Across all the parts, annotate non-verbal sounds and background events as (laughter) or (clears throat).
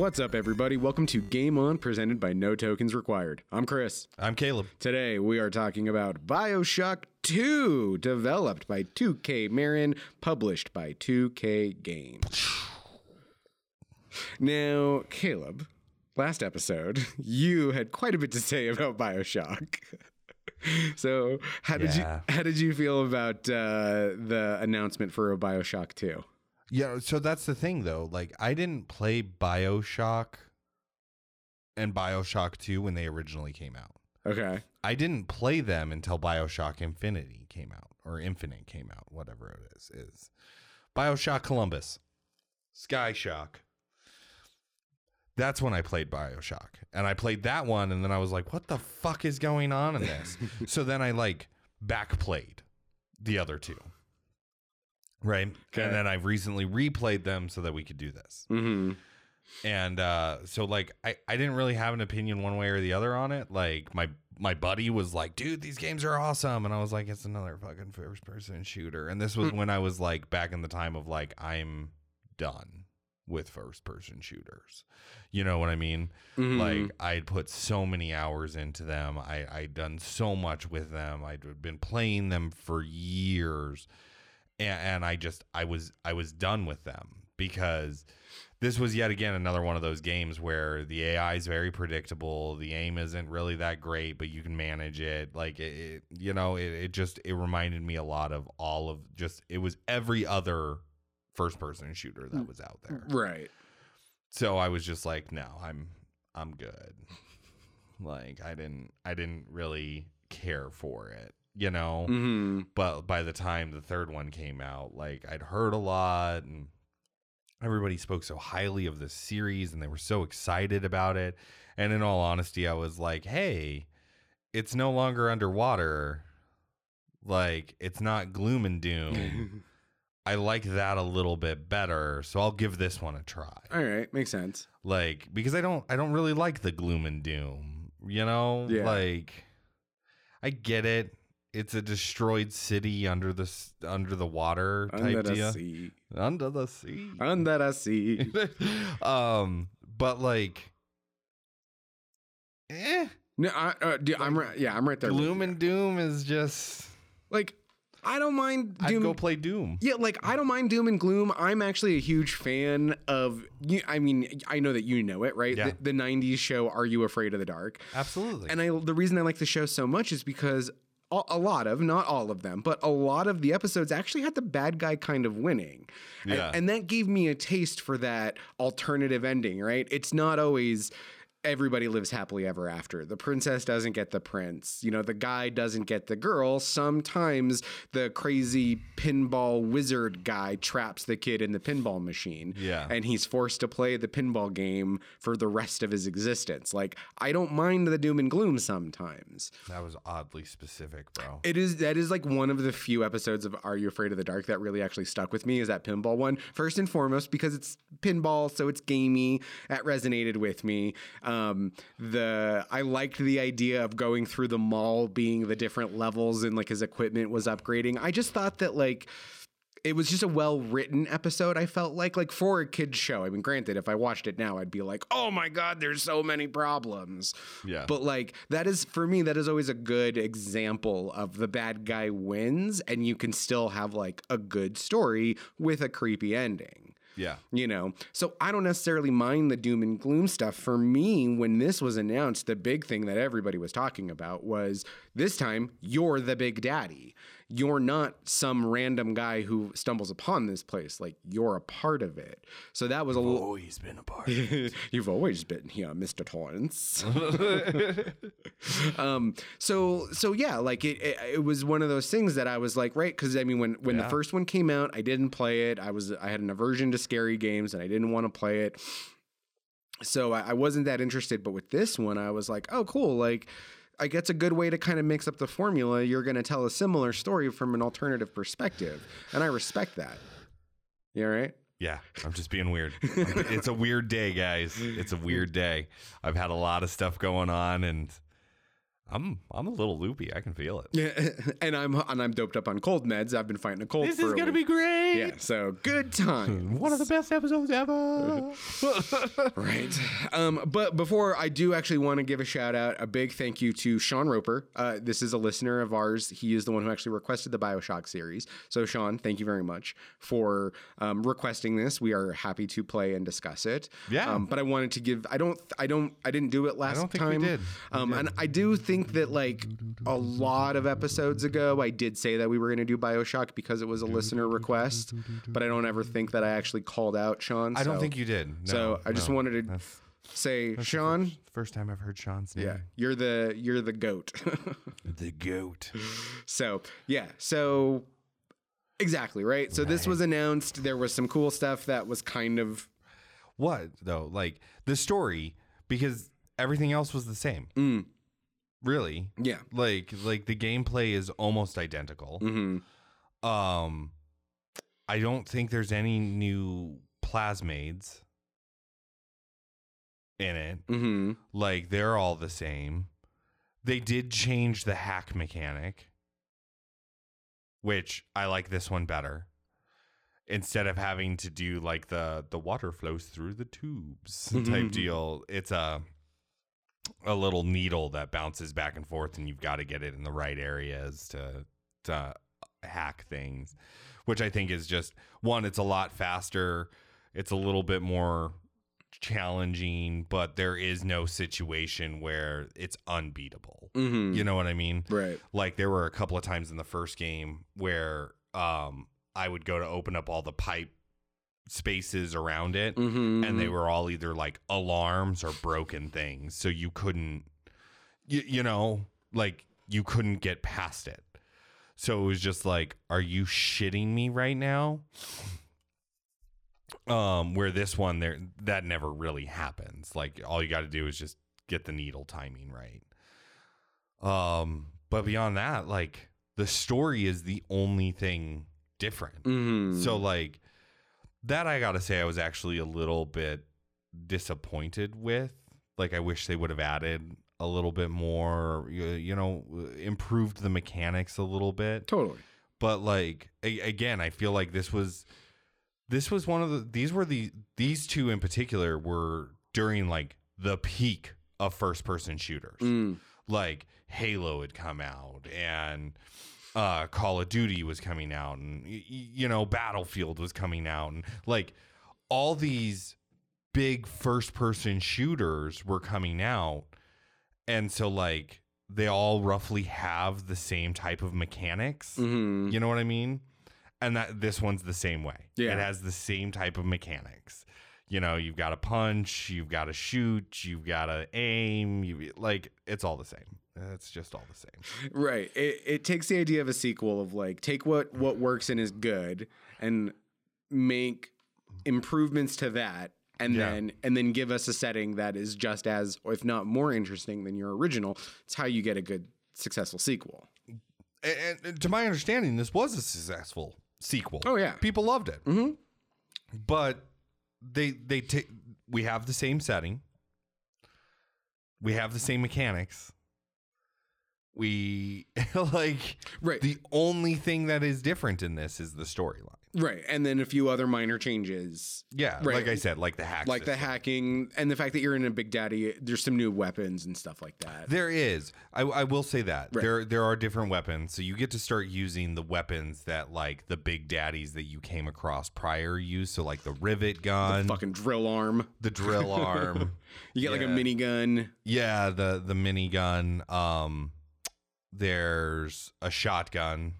What's up, everybody? Welcome to Game On, presented by No Tokens Required. I'm Chris. I'm Kalab. Today, we are talking about Bioshock 2, developed by 2K Marin, published by 2K Games. (sighs) Now, Kalab, last episode, you had quite a bit to say about Bioshock. (laughs) so, how did Yeah. you how did you feel about uh, the announcement for a Bioshock 2? Yeah, so that's the thing though. Like I didn't play BioShock and BioShock 2 when they originally came out. Okay. I didn't play them until BioShock Infinity came out or Infinite came out, whatever it is. Is BioShock Columbus. Sky Shock. That's when I played BioShock. And I played that one and then I was like, what the fuck is going on in this? (laughs) so then I like back played the other two. Right. Okay. And then I've recently replayed them so that we could do this. Mm-hmm. And uh so like I, I didn't really have an opinion one way or the other on it. Like my my buddy was like, dude, these games are awesome. And I was like, it's another fucking first person shooter. And this was when I was like back in the time of like, I'm done with first person shooters. You know what I mean? Mm-hmm. Like I'd put so many hours into them. I, I'd done so much with them. I'd been playing them for years. And, and I just I was I was done with them because this was yet again another one of those games where the AI is very predictable. The aim isn't really that great, but you can manage it. Like it, it you know, it, it just it reminded me a lot of all of just it was every other first person shooter that mm. was out there. Right. So I was just like, no, I'm I'm good. (laughs) like I didn't I didn't really care for it, you know. Mm-hmm. But by the time the third one came out, like I'd heard a lot and everybody spoke so highly of this series and they were so excited about it. And in all honesty, I was like, hey, it's no longer underwater. Like it's not gloom and doom. (laughs) I like that a little bit better, so I'll give this one a try. All right, makes sense. Like because I don't I don't really like the gloom and doom, you know? Yeah. Like I get it. It's a destroyed city under the under the water type Under the sea, Under the sea. under the sea. (laughs) um but like eh, No, I, uh, dude, I'm right. Yeah, I'm right there. gloom and doom is just like, I don't mind I'd Doom. go play Doom. yeah, like I don't mind Doom and Gloom. I'm actually a huge fan of. you- I mean, I know that you know it, right? Yeah. The, the '90s show "Are You Afraid of the Dark?" Absolutely. And I, the reason I like the show so much is because a, a lot of, not all of them, but a lot of the episodes actually had the bad guy kind of winning. And- And, that gave me a taste for that alternative ending, right? It's not always everybody lives happily ever after. The princess doesn't get the prince. You know, the guy doesn't get the girl. Sometimes the crazy pinball wizard guy traps the kid in the pinball machine Yeah. and he's forced to play the pinball game for the rest of his existence. Like I don't mind the doom and gloom sometimes. that was oddly specific, bro. It is that is like one of the few episodes of Are You Afraid of the Dark that really actually stuck with me is that pinball one. First and foremost because it's pinball, so it's gamey. That resonated with me. Um, Um, the I liked the idea of going through the mall, being the different levels, and like his equipment was upgrading. I just thought that like it was just a well written episode. I felt like like for a kids show. I mean, granted, if I watched it now, I'd be like, oh my god, there's so many problems. yeah. But like that is for me, that is always a good example of the bad guy wins, and you can still have like a good story with a creepy ending. Yeah. You know, so I don't necessarily mind the doom and gloom stuff. For me, when this was announced, the big thing that everybody was talking about was this time you're the big daddy. You're not some random guy who stumbles upon this place. Like you're a part of it. So that was a little. Always been a part. (laughs) You've always been here, Mr. Torrance. (laughs) um, so so yeah, like it, it it was one of those things that I was like, right, because I mean when when the first one came out, I didn't play it. I was I had an aversion to scary games and I didn't want to play it. So I, I wasn't that interested, but with this one, I was like, oh cool, like I guess a good way to kind of mix up the formula. You're going to tell a similar story from an alternative perspective, and I respect that. You all right? Yeah, I'm just being weird. it's a weird day, guys. It's a weird day. I've had a lot of stuff going on, and I'm I'm a little loopy. I can feel it. Yeah, (laughs) and I'm and I'm doped up on cold meds. I've been fighting a cold. This for is a gonna week. be great. Yeah, so good time. (laughs) One of the best episodes ever. (laughs) Right. Um, but before I do actually want to give a shout out, a big thank you to Sean Roper. Uh, this is a listener of ours. He is the one who actually requested the Bioshock series. So, Sean, thank you very much for um, requesting this. We are happy to play and discuss it. Yeah. Um, but I wanted to give. I don't. I don't. I didn't do it last I don't think we time. did. Um, and I do think that like a lot of episodes ago, I did say that we were going to do Bioshock because it was a listener request. But I don't ever think that I actually called out Sean. I don't think you did. No, so I just no. wanted to That's say, Sean, first, first time I've heard Sean's name. yeah, you're the you're the goat. (laughs) The goat. so yeah, so exactly right. So this was announced. There was some cool stuff that was kind of What though? Like the story, because everything else was the same. mm, Really. yeah. Like like the gameplay is almost identical. hmm Um I don't think there's any new plasmids in it. hmm Like they're all the same. They did change the hack mechanic, which I like this one better. Instead of having to do like the the water flows through the tubes Mhm. type deal, it's a a little needle that bounces back and forth, and you've got to get it in the right areas to to hack things, which I think is just one. It's a lot faster. It's a little bit more challenging, but there is no situation where it's unbeatable. hmm You know what I mean? Right. Like there were a couple of times in the first game where um I would go to open up all the pipe spaces around it hmm and they were all either like alarms or broken things. So you couldn't you, you know like you couldn't get past it. So it was just like are you shitting me right now? Um where this one there that never really happens. Like all you got to do is just get the needle timing right. Um but beyond that like the story is the only thing different. Hmm so like that I gotta say I was actually a little bit disappointed with. Like I wish they would have added a little bit more, you, you know, improved the mechanics a little bit. totally. But like a- again, I feel like this was this was one of the these were the these two in particular were during like the peak of first person shooters Mm. like Halo had come out and uh, Call of Duty was coming out and y- you know Battlefield was coming out and like all these big first person shooters were coming out. And so like they all roughly have the same type of mechanics. Hmm you know what I mean? And that this one's the same way. Yeah. it has the same type of mechanics you know you've got to punch you've got to shoot you've got to aim you like it's all the same it's just all the same Right. It it takes the idea of a sequel of like take what what works and is good and make improvements to that and Yeah. then and then give us a setting that is just as or if not more interesting than your original. It's how you get a good successful sequel. and, and to my understanding this was a successful sequel Oh yeah. people loved it Mhm. but they they take we have the same setting. We have the same mechanics. We (laughs) like Right. the only thing that is different in this is the storyline right. And then a few other minor changes. Yeah, Right. like I said, like the hack, Like the hacking and the fact that you're in a Big Daddy, there's some new weapons and stuff like that. There is. I, I will say that Right. there there are different weapons, so you get to start using the weapons that like the big daddies that you came across prior use. So like the rivet gun, Fucking drill arm. the drill (laughs) arm, You get like a Yeah. minigun. yeah, the the minigun. Um, there's a shotgun,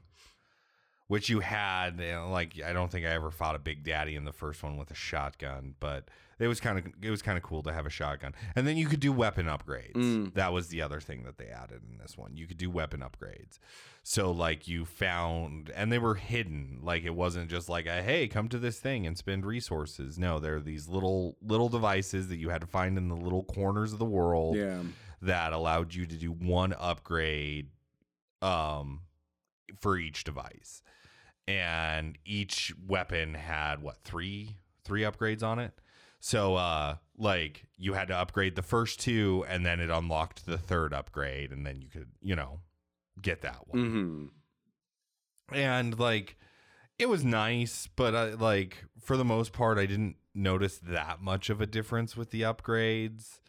which you had. You know, like I don't think I ever fought a big daddy in the first one with a shotgun, but it was kind of it was kind of cool to have a shotgun. And then you could do weapon upgrades. Mm. That was the other thing that they added in this one. You could do weapon upgrades. So like you found and they were hidden. Like it wasn't just like a hey, come to this thing and spend resources. No, they're these little little devices that you had to find in the little corners of the world Yeah. that allowed you to do one upgrade um for each device and each weapon had what three three upgrades on it So uh like you had to upgrade the first two and then it unlocked the third upgrade and then you could, you know, get that one. Mm-hmm. And like it was nice, but I, like for the most part I didn't notice that much of a difference with the upgrades.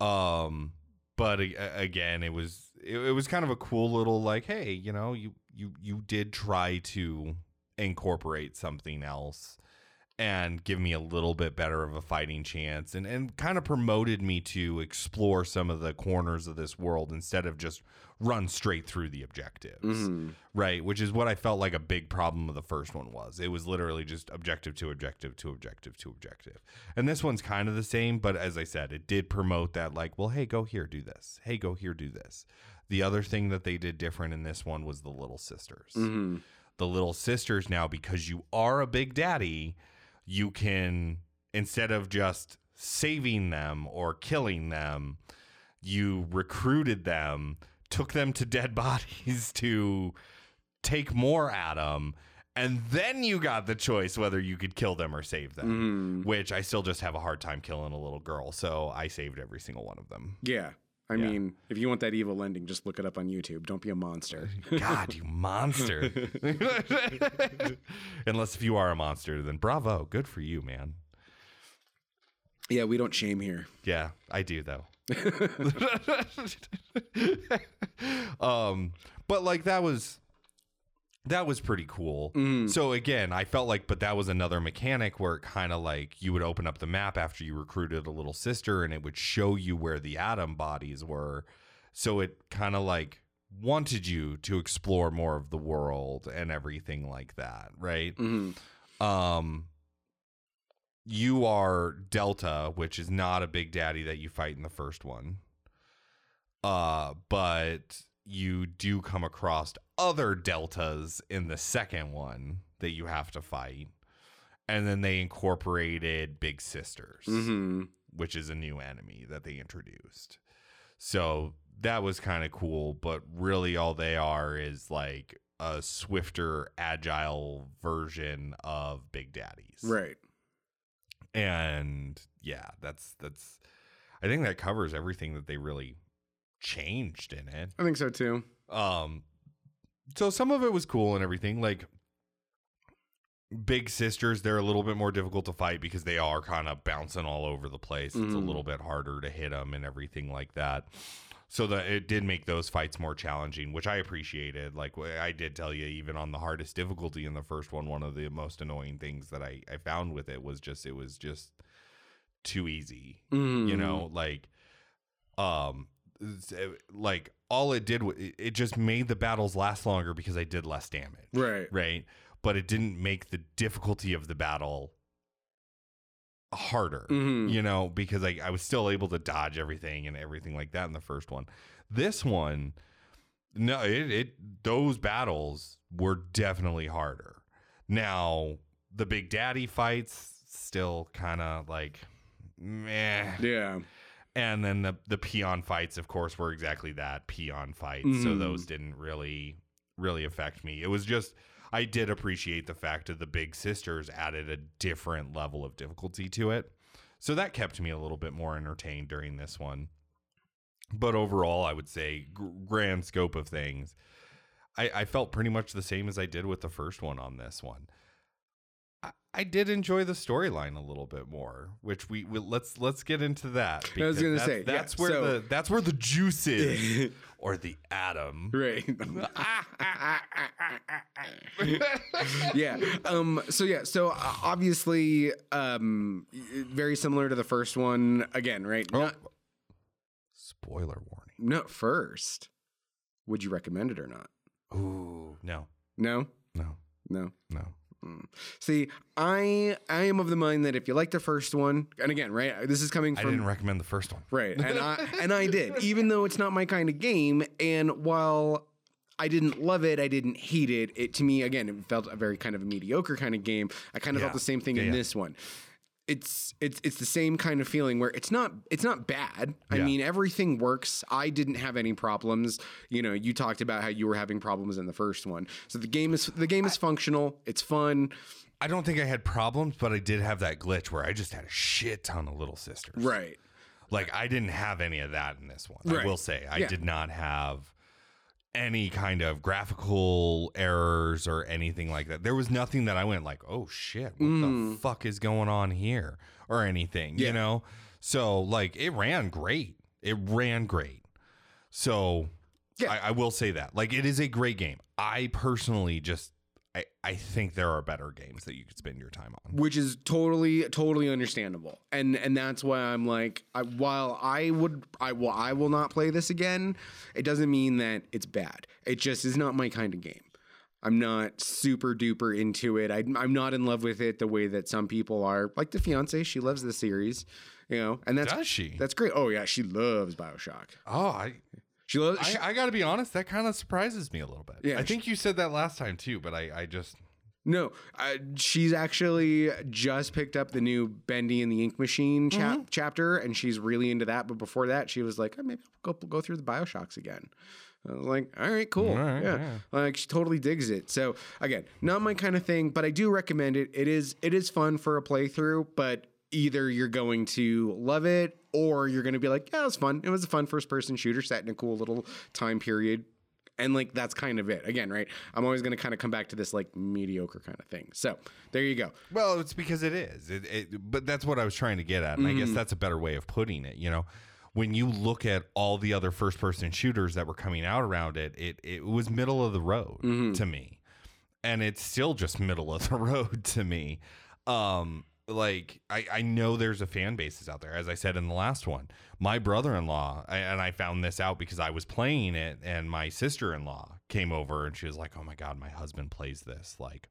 Um but again, it was it, it was kind of a cool little like hey, you know, you you you did try to incorporate something else and give me a little bit better of a fighting chance and, and kind of promoted me to explore some of the corners of this world instead of just run straight through the objectives Mm-hmm. right? Which is what i felt like a big problem of the first one was. It was literally just objective to objective to objective to objective. And this one's kind of the same but as i said it did promote that like well hey go here do this. Hey go here do this the other thing that they did different in this one was the little sisters Mm-hmm. the little sisters now because you are a big daddy you can instead of just saving them or killing them you recruited them took them to dead (laughs) bodies to take more at them and then you got the choice whether you could kill them or save them Mm-hmm. which i still just have a hard time killing a little girl so i saved every single one of them Yeah. I Yeah. mean, if you want that evil ending, just look it up on YouTube. Don't be a monster. (laughs) God, you monster. (laughs) Unless if you are a monster, then bravo. Good for you, man. yeah, we don't shame here. Yeah, I do though. (laughs) um, but like that was that was pretty cool. Mm. So again, I felt like, but that was another mechanic where it kind of like you would open up the map after you recruited a little sister, and it would show you where the Adam bodies were. So it kind of like wanted you to explore more of the world and everything like that, right? Mm-hmm. um you are delta which is not a big daddy that you fight in the first one uh but you do come across other deltas in the second one that you have to fight and then they incorporated big sisters hmm which is a new enemy that they introduced. So that was kind of cool, but really all they are is like a swifter, agile version of Big Daddies. Right. And yeah, that's that's I think that covers everything that they really changed in it. I think so too. Um, so some of it was cool and everything. Like big sisters, they're a little bit more difficult to fight because they are kind of bouncing all over the place. It's a Mhm. little bit harder to hit them and everything like that. So that it did make those fights more challenging, which I appreciated. Like wh- I did tell you, even on the hardest difficulty in the first one, one of the most annoying things that I, I found with it was just it was just too easy you know like um like all it did it just made the battles last longer because i did less damage Right. right but it didn't make the difficulty of the battle harder Mhm. you know because I, I was still able to dodge everything and everything like that in the first one this one no it, it those battles were definitely harder now the big daddy fights still kind of like meh Yeah. And then the the peon fights, of course, were exactly that peon fights. So Mhm. those didn't really really affect me. It was just I did appreciate the fact that the big sisters added a different level of difficulty to it. So that kept me a little bit more entertained during this one. But overall, I would say gr- grand scope of things, I, I felt pretty much the same as I did with the first one on this one. I, I did enjoy the storyline a little bit more, which we, we let's let's get into that. I was gonna that's, say, yeah, that's where so- the that's where the juice is, (laughs) or the Adam. Right. (laughs) yeah. Um. So yeah. So uh, obviously, um, very similar to the first one. Again, right? Oh. Not, Spoiler warning. no. First, would you recommend it or not? Ooh, no, No. no, No. no. Mm. See, I I am of the mind that if you like the first one, and again, right, this is coming from I didn't recommend the first one. Right. And I (laughs) and I did, even though it's not my kind of game. And while I didn't love it, I didn't hate it. It to me, again, it felt a very kind of a mediocre kind of game. I kind of Yeah. felt the same thing Yeah, in yeah. this one. It's it's it's the same kind of feeling where it's not it's not bad. I Yeah. mean, everything works. I didn't have any problems. You know, you talked about how you were having problems in the first one. So the game is the game is functional. It's fun. I don't think I had problems, but I did have that glitch where I just had a shit ton of little sisters. Right. Like I didn't have any of that in this one. Right. I will say I Yeah. did not have any kind of graphical errors or anything like that. There was nothing that I went like, "Oh shit, what the fuck is going on here?" or anything, Mm. Yeah. you know? So like it ran great. It ran great. So Yeah. I, I will say that. Like it is a great game. I personally just I, think there are better games that you could spend your time on. which is totally totally understandable. And and that's why i'm like I, while i would i will i will not play this again it doesn't mean that it's bad. It just is not my kind of game. I'm not super duper into it. I, i'm not in love with it the way that some people are. Like the fiance she loves the series you know and that's Does she? that's great. Oh yeah she loves bioshock. Oh, I she loves she- I, I got to be honest. That kind of surprises me a little bit. Yeah, I think you said that last time too, but I, I just No, uh, she's actually just picked up the new Bendy and the Ink Machine chap- chapter, and she's really into that. But before that, she was like, oh, maybe I'll go go through the Bioshocks again. I was like, all right, cool, All right, yeah. yeah. Like she totally digs it. So again, not my kind of thing, but I do recommend it. It is it is fun for a playthrough, but either you're going to love it or you're going to be like, yeah, it was fun. It was a fun first person shooter set in a cool little time period. And like that's kind of it. Again, right? I'm always going to kind of come back to this like mediocre kind of thing. So there you go. well, it's because it is. It, it, but that's what I was trying to get at, and I guess that's a better way of putting it. You know, when you look at all the other first person shooters that were coming out around it, it it was middle of the road to me, and it's still just middle of the (laughs) road to me. Um, like I, I know there's a fan bases out there as i said in the last one. My brother-in-law and i found this out because i was playing it and my sister-in-law came over and she was like oh my god my husband plays this like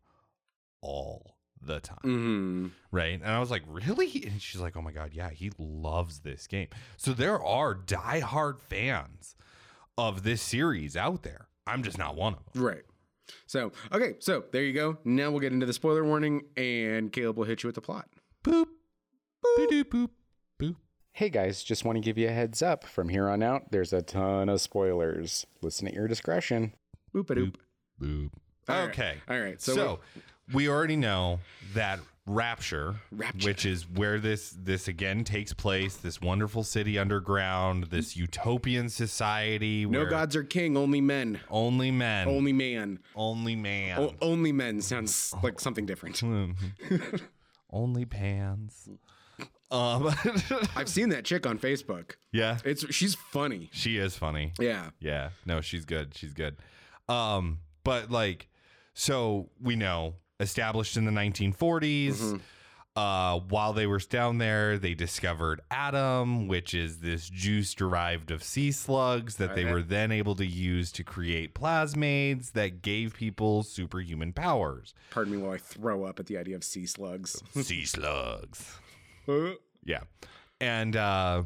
all the time. Mm-hmm. right? And i was like really? And she's like oh my god yeah he loves this game. So there are die-hard fans of this series out there. I'm just not one of them. Right. So okay, so there you go. Now we'll get into the spoiler warning, and Kalab will hit you with the plot. boop boop boop boop boop Hey guys, just want to give you a heads up. From here on out, there's a ton of spoilers. Listen at your discretion. Boop a doop. boop All right. okay All right. So, So, we already know that Rapture, Rapture. which is where this this again takes place, this wonderful city underground, this utopian society no gods are king, only men. only men, Only man. only man, O- only men sounds like something different. (laughs) only pans. Um, (laughs) I've seen that chick on Facebook. yeah, It's she's funny. she is funny. Yeah. Yeah, no, she's good. She's good. Um, but like, so we know established in the 1940s. Uh, while they were down there, they discovered Adam, which is this juice derived of sea slugs that they were then able to use to create plasmids that gave people superhuman powers. Pardon me while I throw up at the idea of sea slugs. (laughs) sea slugs. (laughs) Uh, Yeah. And uh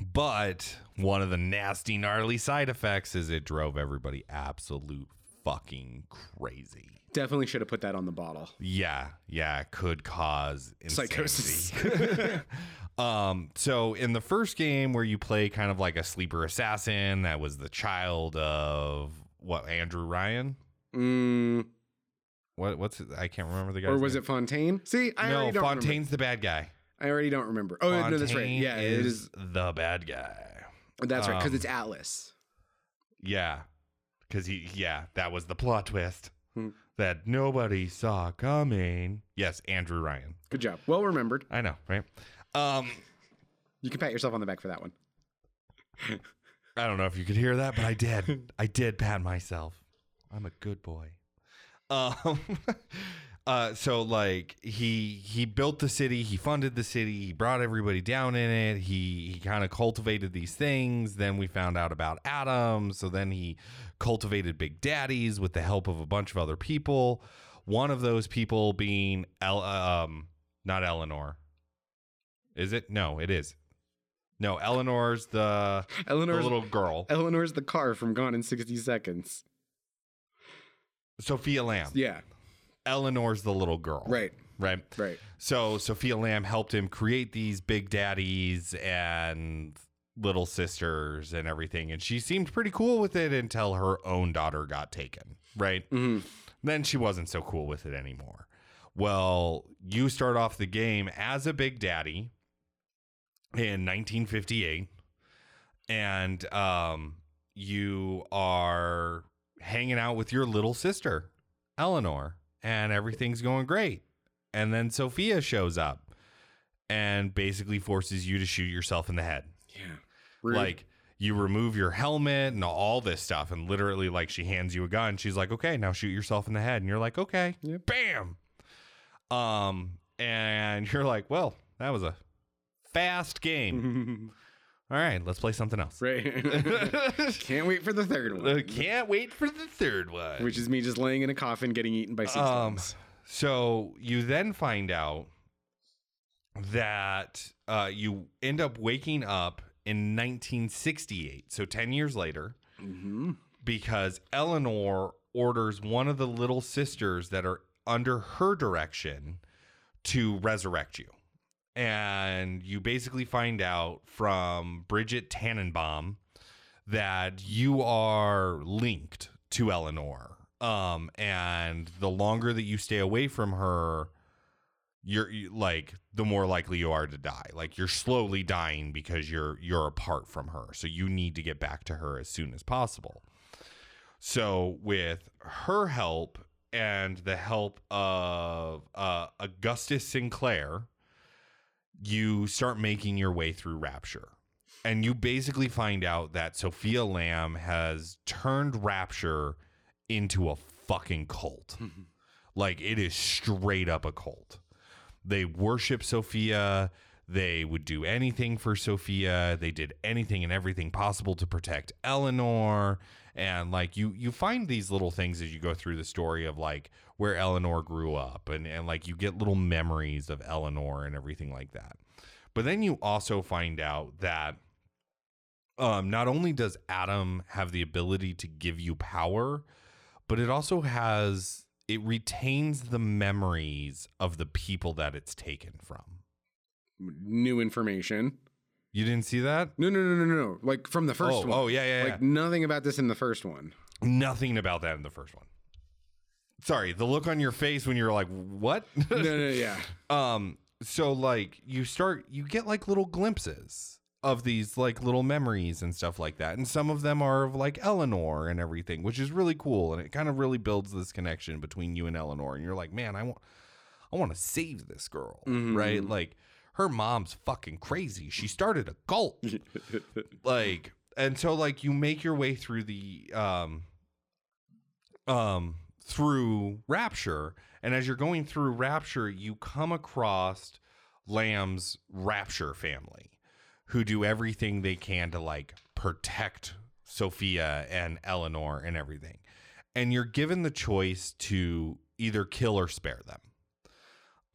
but one of the nasty gnarly side effects is it drove everybody absolute fucking crazy. Definitely should have put that on the bottle. Yeah, yeah, could cause Psychosis. (laughs) um so in the first game where you play kind of like a sleeper assassin that was the child of what Andrew Ryan? Mm, What what's it? I can't remember the guy. or was it Fontaine? See, I No, already don't remember. Fontaine's the bad guy. I already don't remember. Oh no, that's right. Fontaine Yeah, it is. the bad guy. That's right, because um, it's Atlas. Yeah. Cause he yeah, that was the plot twist. Hmm. That nobody saw coming. Yes, Andrew Ryan. Good job. Well remembered. I know, right? Um You can pat yourself on the back for that one. I don't know if you could hear that, but I did. I did pat myself. I'm a good boy. Um (laughs) uh so like he he built the city, he funded the city, he brought everybody down in it. He he kind of cultivated these things. Then we found out about Adam, so then he cultivated big daddies with the help of a bunch of other people. One of those people being El- um not Eleanor. Is it? No, it is. No, Eleanor's the Eleanor's, the little girl. Eleanor's the car from Gone in 60 Seconds. Sophia Lamb. Yeah. Eleanor's the little girl. Right. Right. Right. So Sophia Lamb helped him create these big daddies and little sisters and everything. And she seemed pretty cool with it until her own daughter got taken. Right. hmm Then she wasn't so cool with it anymore. Well, you start off the game as a Big Daddy in 1958, and um, you are hanging out with your little sister, Eleanor, and everything's going great. And then Sophia shows up and basically forces you to shoot yourself in the head. Yeah. Rude. Like you remove your helmet and all this stuff, and literally, like she hands you a gun. She's like, "Okay, now shoot yourself in the head," and you're like, "Okay." Yep. Bam. Um, and (laughs) you're like, "Well, that was a fast game. (laughs) All right, let's play something else." right. (laughs) Can't wait for the third Uh, one. Can't wait for the third one. Which is me just laying in a coffin getting eaten by sea Um, slugs. So you then find out that uh, you end up waking up in 1968, so 10 years later, Mm-hmm. because Eleanor orders one of the little sisters that are under her direction to resurrect you. And you basically find out from Brigid Tenenbaum that you are linked to Eleanor. Um, and the longer that you stay away from her, you're you, like the more likely you are to die. Like you're slowly dying because you're you're apart from her. So you need to get back to her as soon as possible. So with her help and the help of uh, Augustus Sinclair, you start making your way through Rapture. And you basically find out that Sophia Lamb has turned Rapture into a fucking cult. Mm-hmm. like it is straight up a cult. They worship Sophia. They would do anything for Sophia. They did anything and everything possible to protect Eleanor. And like you you find these little things as you go through the story of like where Eleanor grew up and, and like you get little memories of Eleanor and everything like that. But then you also find out that um, not only does Adam have the ability to give you power, but it also has it retains the memories of the people that it's taken from. New information. You didn't see that? No, no, no, no, no. Like from the first oh, one. oh yeah, yeah, yeah. Like nothing about this in the first one. Nothing about that in the first one. Sorry, the look on your face when you're like, "What?" (laughs) no, no, yeah. (laughs) um so like you start you get like little glimpses of these like little memories and stuff like that and some of them are of like eleanor and everything which is really cool and it kind of really builds this connection between you and eleanor and you're like man i want i want to save this girl Mhm. right like her mom's fucking crazy. She started a cult. (laughs) Like and so like you make your way through the um um through rapture and as you're going through rapture you come across lamb's rapture family who do everything they can to like protect sophia and eleanor and everything. And you're given the choice to either kill or spare them.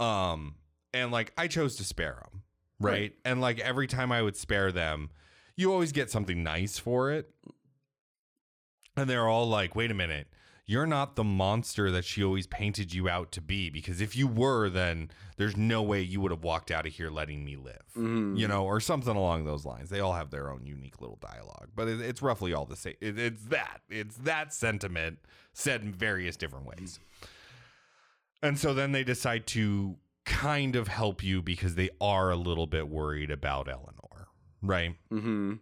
Um and like i chose to spare them right? Right. and like every time i would spare them you always get something nice for it and they're all like wait a minute you're not the monster that she always painted you out to be because if you were then there's no way you would have walked out of here letting me live Mhm. you know or something along those lines they all have their own unique little dialogue but it, it's roughly all the same it, it's that it's that sentiment said in various different ways and so then they decide to kind of help you because they are a little bit worried about eleanor right Mhm.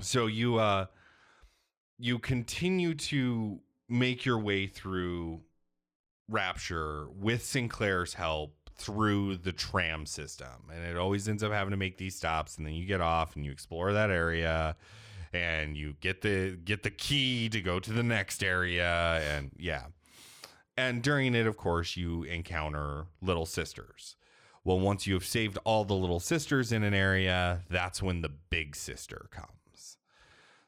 so you uh you continue to make your way through rapture with sinclair's help through the tram system and it always ends up having to make these stops and then you get off and you explore that area and you get the get the key to go to the next area and yeah and during it of course you encounter little sisters. Well once you have saved all the little sisters in an area that's when the big sister comes.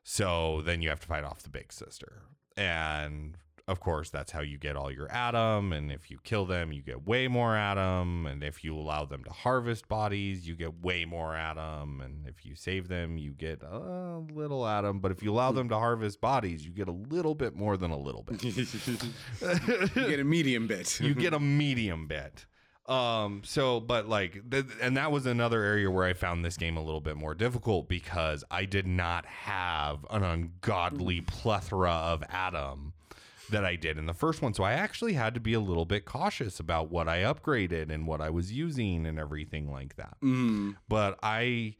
So then you have to fight off the big sister. And of course that's how you get all your Adam and if you kill them you get way more Adam and if you allow them to harvest bodies you get way more Adam and if you save them you get a little Adam but if you allow them to harvest bodies you get a little bit more than a little bit (laughs) you get a medium bit. (laughs) you get a medium bit. Um, so, but like, th- and that was another area where I found this game a little bit more difficult because I did not have an ungodly plethora of Adam that I did in the first one. So I actually had to be a little bit cautious about what I upgraded and what I was using and everything like that. Mm. But I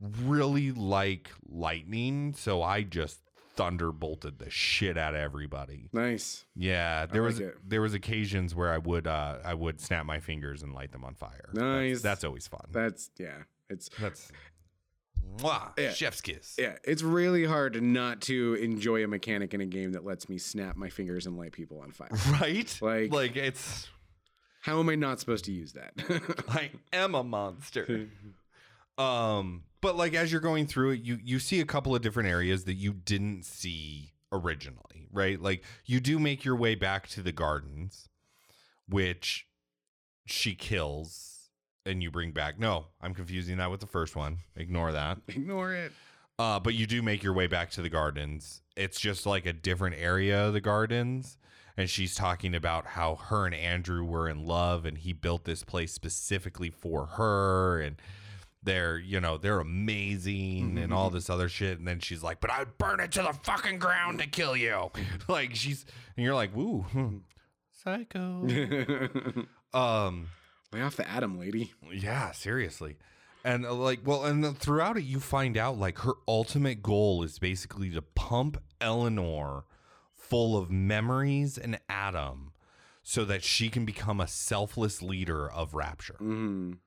really like lightning, so I just thunderbolted the shit out of everybody. Nice. Yeah, there like was it. there was occasions where I would uh I would snap my fingers and light them on fire. That's- Nice. That's, always fun. That's yeah. It's That's Mwah, Yeah. chef's kiss. yeah. It's really hard not to enjoy a mechanic in a game that lets me snap my fingers and light people on fire. (laughs) Right? Like- like it's How am I not supposed to use that? (laughs) I am a monster. (laughs) um, but like as you're going through it, you you see a couple of different areas that you didn't see originally, right? Like you do make your way back to the gardens, which she kills and you bring back. No, I'm confusing that with the first one. Ignore that. (laughs) Ignore it. Uh, but you do make your way back to the gardens. It's just like a different area of the gardens. And she's talking about how her and Andrew were in love and he built this place specifically for her. And they're, you know, they're amazing and all this other shit. And then she's like, but I'd burn it to the fucking ground to kill you. (laughs) like she's, and you're like, woo, hmm, psycho. (laughs) um, Lay off the Adam lady. yeah, seriously. And uh, like, well, and throughout it, you find out like her ultimate goal is basically to pump Eleanor full of memories and Adam so that she can become a selfless leader of Rapture. Mm.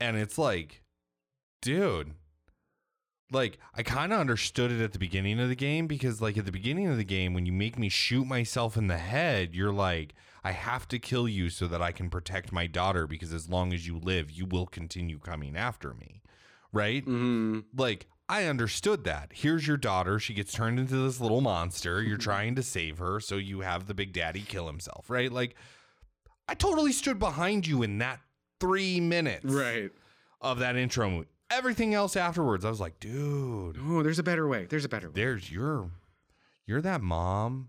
And it's like, dude, like I kind of understood it at the beginning of the game because, like, at the beginning of the game, when you make me shoot myself in the head, you're like, I have to kill you so that I can protect my daughter because as long as you live, you will continue coming after me. Right? Mm. Like, I understood that. Here's your daughter. She gets turned into this little monster. You're trying to save her, so you have the big daddy kill himself, right? Like, I totally stood behind you in that three minutes Right. of that intro. Everything else afterwards, I was like, dude, Oh, there's a better way. There's a better way. there's your, you're that mom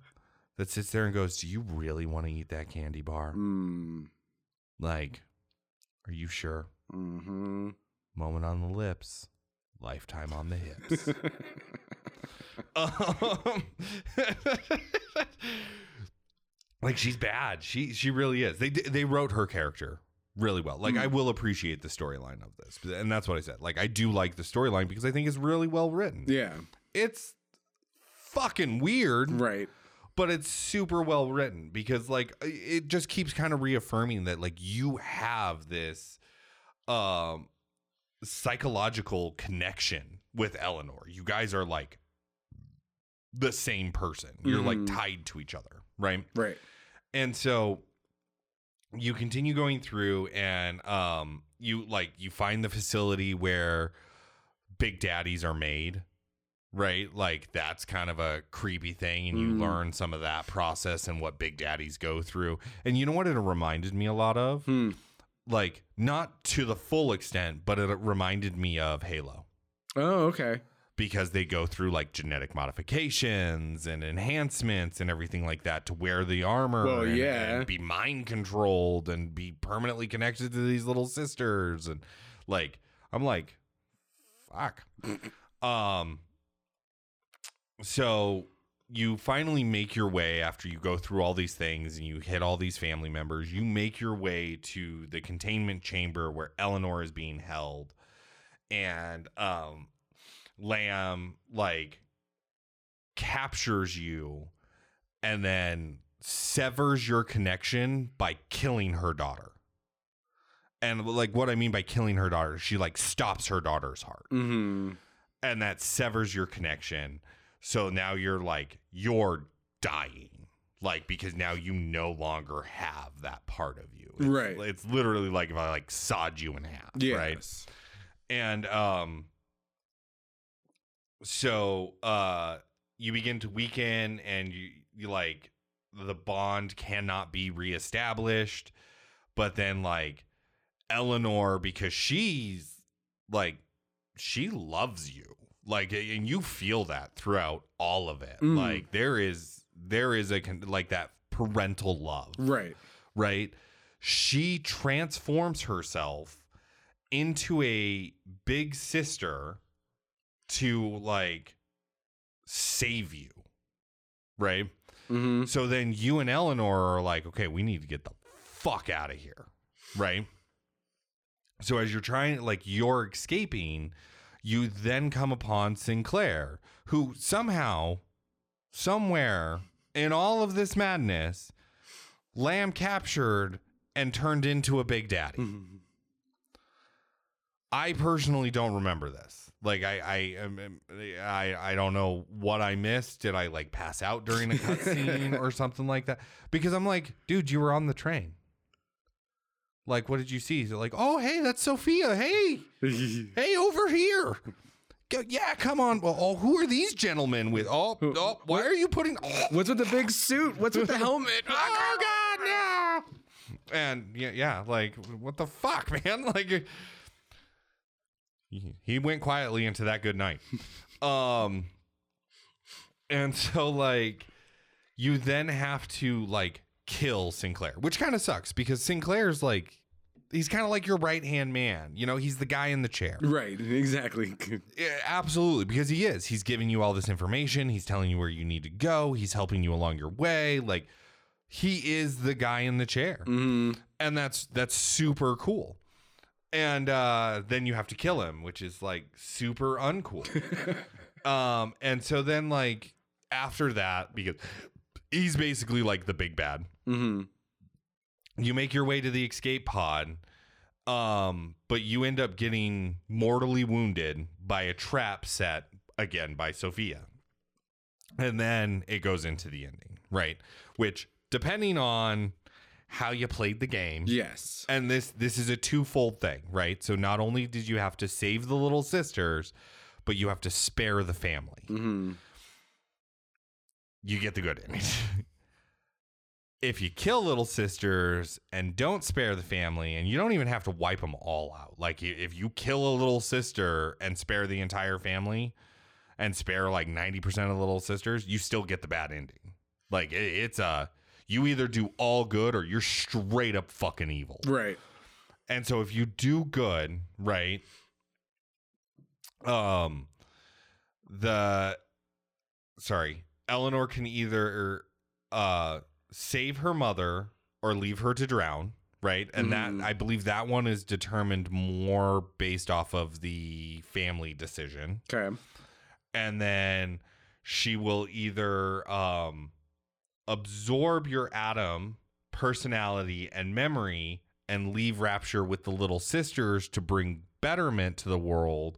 that sits there and goes, do you really want to eat that candy bar? Mm. Like, are you sure? hmm Moment on the lips, lifetime on the hips. (laughs) um, (laughs) like she's bad. She she really is. They they wrote her character really well. Like I will appreciate the storyline of this, and that's what I said. Like I do like the storyline because I think it's really well written. Yeah. It's fucking weird, Right. but it's super well written because like it just keeps kind of reaffirming that like you have this um psychological connection with Eleanor. You guys are like the same person. You're like Mhm. tied to each other, right? Right. And so you continue going through and um you like you find the facility where big daddies are made right like that's kind of a creepy thing and you Mm. learn some of that process and what big daddies go through and you know what it reminded me a lot of Hmm. like not to the full extent but it reminded me of halo Oh, okay. Because they go through like genetic modifications and enhancements and everything like that to wear the armor Well, and, yeah. and be mind controlled and be permanently connected to these little sisters and like I'm like fuck (clears throat) um so you finally make your way after you go through all these things and you hit all these family members you make your way to the containment chamber where Eleanor is being held and um lamb like captures you and then severs your connection by killing her daughter. And like what i mean by killing her daughter she like stops her daughter's heart. Hmm and that severs your connection. So now you're like you're dying like because now you no longer have that part of you. It's- Right. it's literally like if i like sawed you in half Yes. right and um so uh you begin to weaken and you you like the bond cannot be reestablished but then like Eleanor because she's like she loves you like and you feel that throughout all of it Mm. like there is there is a like that parental love Right. right? She transforms herself into a big sister to like save you, right? Mm-hmm. So then you and Eleanor are like, okay, we need to get the fuck out of here. Right. So as you're trying, like, you're escaping, you then come upon Sinclair, who somehow, somewhere in all of this madness, Lamb captured and turned into a Big Daddy. Mm-hmm. I personally don't remember this. Like I I am am- I I don't know what I missed. Did I like pass out during a cutscene (laughs) or something like that? Because I'm like, dude, you were on the train. Like, what did you see? They're like, oh, hey, that's Sofia. Hey, (laughs) hey, over here. Go, yeah, come on. Well, oh, who are these gentlemen with? Oh, oh why are you putting? Oh, (laughs) What's with the big suit? What's with the helmet? oh God, no! And yeah, yeah, like what the fuck, man? Like he- went quietly into that good night. (laughs) um, and so like you then have to like kill Sinclair, which kind of sucks because Sinclair's like he's kind of like your right hand man. You know, he's the guy in the chair. Right, (laughs) exactly. (laughs) Yeah, absolutely, because he is. He's giving you all this information. He's telling you where you need to go. He's helping you along your way. Like he is the guy in the chair, hmm and that's that's super cool. And uh, then you have to kill him, which is like super uncool. (laughs) um, and so then like after that, because he's basically like the big bad. Hmm you make your way to the escape pod um but you end up getting mortally wounded by a trap set again by sofia. And then it goes into the ending right? Which depending on how you played the game Yes. and this this is a twofold thing right so not only did you have to save the little sisters but you have to spare the family hmm you get the good ending. (laughs) if you kill little sisters and don't spare the family, and you don't even have to wipe them all out, like if you kill a little sister and spare the entire family and spare like 90% of the little sisters, you still get the bad ending. Like it, it's a, you either do all good or you're straight up fucking evil. Right. And so if you do good, right? Um the sorry, Eleanor can either uh save her mother or leave her to drown, right? And Mhm. that I believe that one is determined more based off of the family decision Okay. and then she will either um absorb your Adam personality and memory and leave rapture with the little sisters to bring betterment to the world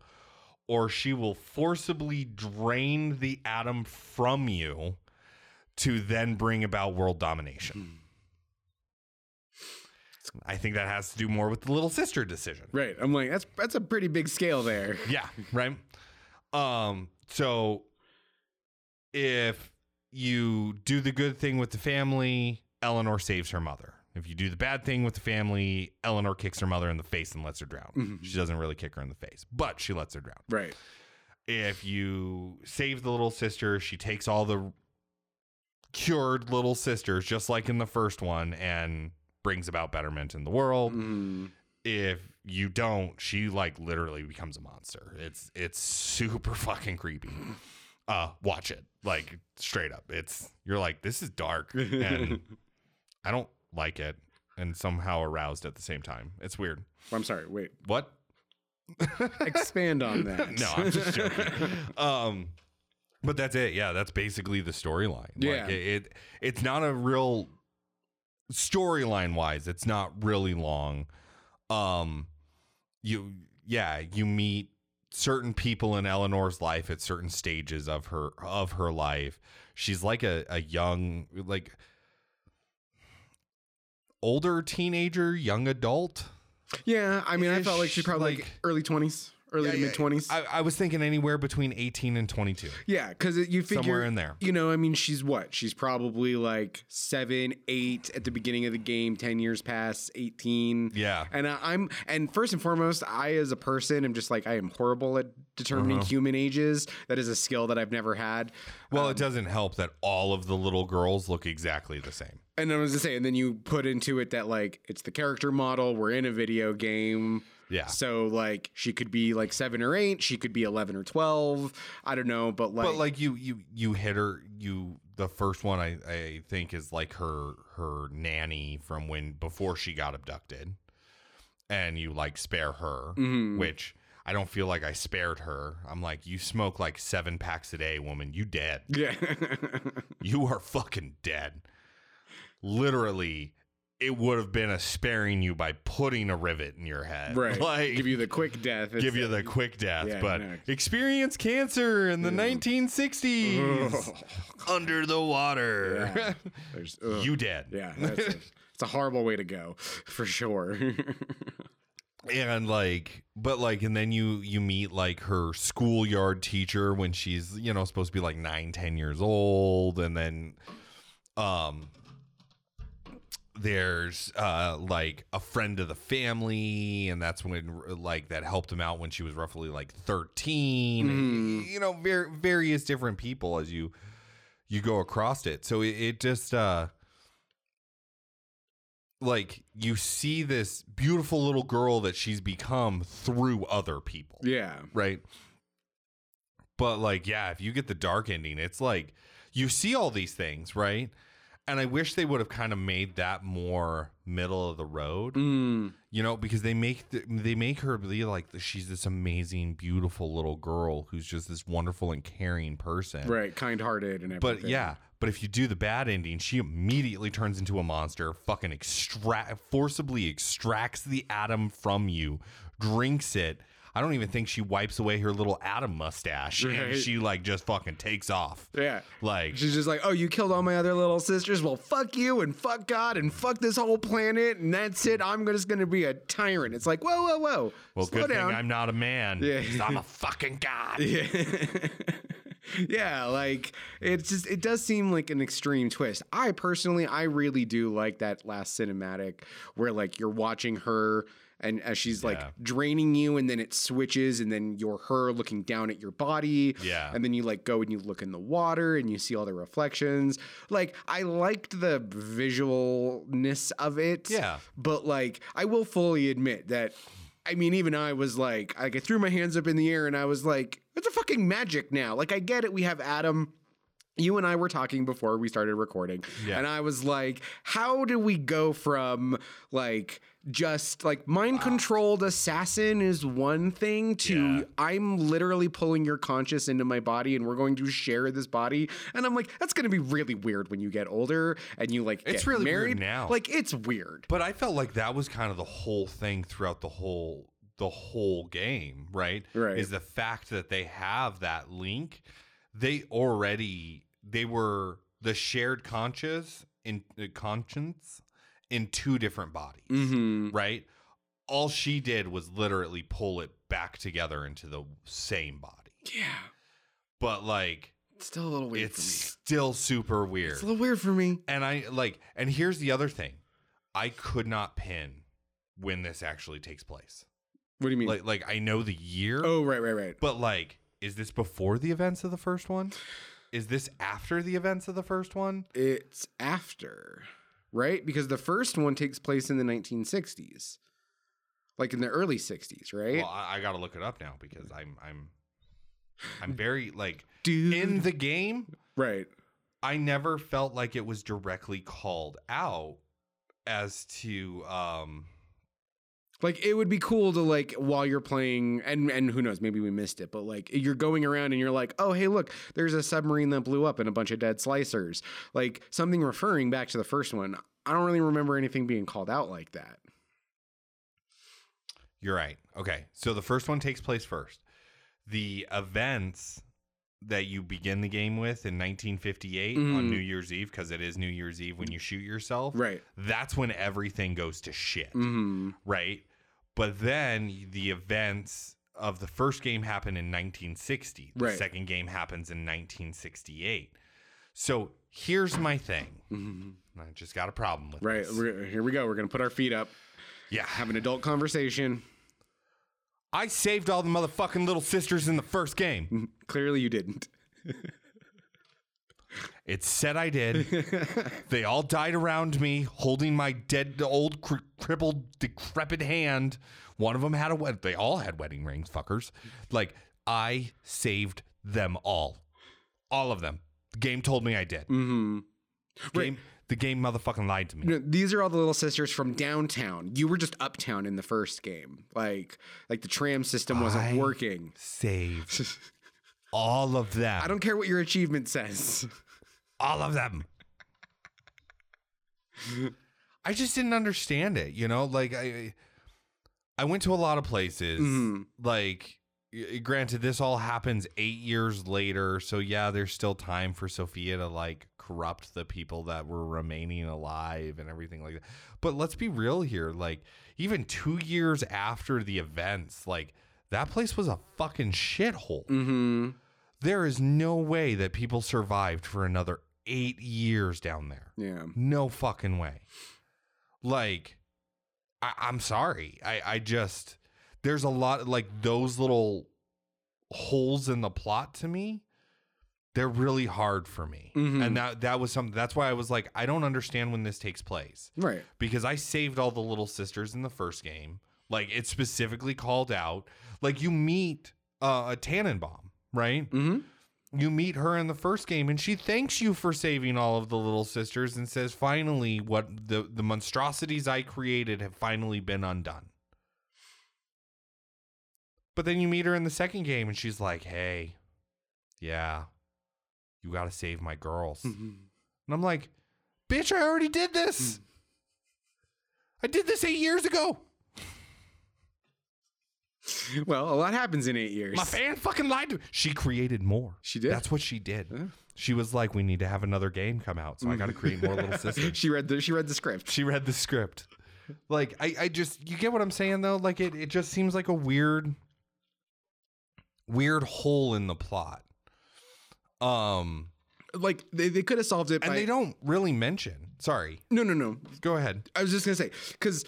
or she will forcibly drain the Adam from you to then bring about world domination i think that has to do more with the little sister decision Right. I'm like, that's that's a pretty big scale there. yeah, right. Um, so if you do the good thing with the family, Eleanor saves her mother. If you do the bad thing with the family, Eleanor kicks her mother in the face and lets her drown. Mhm. She doesn't really kick her in the face, but she lets her drown. Right. If you save the little sister, she takes all the cured little sisters, just like in the first one, and brings about betterment in the world Mm. if you don't, she like literally becomes a monster. It's it's super (laughs) fucking creepy. Uh watch it. Like straight up. It's you're like this is dark and (laughs) I don't like it and somehow aroused at the same time. It's weird. I'm sorry. Wait. What? Expand on (laughs) that. no, I'm just joking. (laughs) um but that's it. Yeah, that's basically the storyline. Yeah. Like it, it it's not a real storyline wise, it's not really long. Um you yeah, you meet certain people in Eleanor's life at certain stages of her of her life. She's like a, a young like older teenager, young adult. Yeah. I mean, I felt like Ish, probably like, like- early 20s, early to mid 20s. I, I was thinking anywhere between 18 and 22. Yeah, because you figure Somewhere in there. You know, I mean, she's what? She's probably like seven, eight at the beginning of the game. Ten years past eighteen. Yeah. And I, I'm, and first and foremost, I as a person am just like I am horrible at determining Uh-huh. human ages. That is a skill that I've never had. Well, it doesn't help that all of the little girls look exactly the same. And I was to say, and then you put into it that like it's the character model. We're in a video game. Yeah. So like she could be like seven or eight. She could be eleven or twelve. I don't know, but like, but like you you you hit her you the first one I, I think is like her her nanny from when before she got abducted, and you like spare her, Mhm. which I don't feel like I spared her. I'm like, you smoke like seven packs a day, woman. You dead. Yeah. (laughs) You are fucking dead. Literally, it would have been a sparing you by putting a rivet in your head. right. (laughs) Like give you the quick death. give you instead the quick death, Yeah, but no. experience cancer in the 1960s of- (laughs) (laughs) under the water. Yeah. You dead. Yeah, that's a, it's a horrible way to go for sure. and like but like and then you you meet like her schoolyard teacher when she's you know supposed to be like nine ten years old and then um there's uh like a friend of the family and that's when like that helped him out when she was roughly like 13 Mhm. you know ver- various different people as you you go across it. So it, it just uh like you see this beautiful little girl that she's become through other people. Yeah, right? But like yeah if you get the dark ending it's like you see all these things right and i wish they would have kind of made that more middle of the road mm, you know because they make the, they make her be like she's this amazing beautiful little girl who's just this wonderful and caring person right, kind-hearted and everything. but yeah, but if you do the bad ending, she immediately turns into a monster, fucking extract forcibly extracts the Adam from you, drinks it. I don't even think she wipes away her little Adam mustache and she like just fucking takes off. yeah. Like She's just like, oh, you killed all my other little sisters. Well, fuck you and fuck God and fuck this whole planet and that's it. I'm just gonna be a tyrant. It's like, whoa, whoa, whoa. well, Slow good down. thing I'm not a man. Yeah. I'm a (laughs) fucking god. Yeah. (laughs) yeah, like it's just it does seem like an extreme twist. I personally I really do like that last cinematic where like you're watching her and as she's like Yeah. draining you and then it switches and then you're her looking down at your body. Yeah. And then you like go and you look in the water and you see all the reflections. Like I liked the visualness of it. Yeah. But like I will fully admit that I mean, even I was like, like I threw my hands up in the air and I was like, it's a fucking magic now. Like, I get it. We have Adam. You and I were talking before we started recording. Yeah. And I was like, how do we go from like just like mind controlled assassin is one thing to Yeah. I'm literally pulling your conscious into my body and we're going to share this body. And I'm like, that's going to be really weird when you get older and you like It's get really weird married. now. Like, it's weird. But I felt like that was kind of the whole thing throughout the whole the whole game, right? Right. Is the fact that they have that link. They already they were the shared conscious in uh, conscience in two different bodies, Mm-hmm. right? All she did was literally pull it back together into the same body. Yeah. But like It's still a little weird it's still super weird. It's a little weird for me. And I like, and here's the other thing I could not pin when this actually takes place. What do you mean? Like, like I know the year, oh, right, right, right. but like, is this before the events of the first one? Is this after the events of the first one? It's after, right? Because the first one takes place in the 1960s, like in the early 60s, right? Well, I, I got to look it up now because I'm, I'm, I'm very like Dude. in the game. right. I never felt like it was directly called out as to, um, Like it would be cool to like while you're playing, and and who knows, maybe we missed it, but like you're going around and you're like, oh hey, look, there's a submarine that blew up and a bunch of dead splicers, like something referring back to the first one. I don't really remember anything being called out like that. You're right. Okay. So the first one takes place first. The events that you begin the game with in 1958 on Mhm. New Year's Eve, because it is New Year's Eve when you shoot yourself, Right. that's when everything goes to shit, hmm right? But then the events of the first game happen in 1960. The Right. second game happens in 1968. So here's my thing. hmm I just got a problem with Right. this. Here we go. We're gonna put our feet up, Yeah. have an adult conversation. I saved all the motherfucking little sisters in the first game. (laughs) Clearly, you didn't. (laughs) It said I did. (laughs) they all died around me, holding my dead, old, cri- crippled, decrepit hand. One of them had a wedding. They all had wedding rings, fuckers. Like I saved them all, all of them. The game told me I did. Mm-hmm. Game, The game motherfucking lied to me. No, these are all the little sisters from downtown. You were just uptown in the first game. Like like the tram system wasn't I- working. Saved (laughs) all of them. I don't care what your achievement says. all of them. I just didn't understand it, you know? Like I I went to a lot of places. Mhm. Like granted this all happens 8 years later, so yeah, there's still time for Sofia to like corrupt the people that were remaining alive and everything like that. But let's be real here, like even 2 years after the events, like that place was a fucking shithole. Mm-hmm. There is no way that people survived for another eight years down there. Yeah. No fucking way. Like, I, I'm sorry. I, I just, there's a lot, like, those little holes in the plot to me. They're really hard for me. Mhm. And that that was something that's why I was like, I don't understand when this takes place Right. because I saved all the little sisters in the first game. Like it's specifically called out. Like you meet uh, a Tenenbaum, right? Mm-hmm. You meet her in the first game, and she thanks you for saving all of the little sisters, and says, "Finally, what the the monstrosities I created have finally been undone." But then you meet her in the second game, and she's like, "Hey, yeah, you got to save my girls." Mm-hmm. And I'm like, bitch, I already did this. I did this eight years ago. Well, a lot happens in eight years. My fan fucking lied to me. She created more. She did? That's what she did. Yeah. She was like, we need to have another game come out. So I got to create more little (laughs) sisters. she read the she read the script. She read the script. Like, I, I just, you get what I'm saying though? Like, it, it just seems like a weird, weird hole in the plot. Um, Like they, they could have solved it and by they don't really mention. Sorry. No, no, no. Go ahead. I was just gonna say because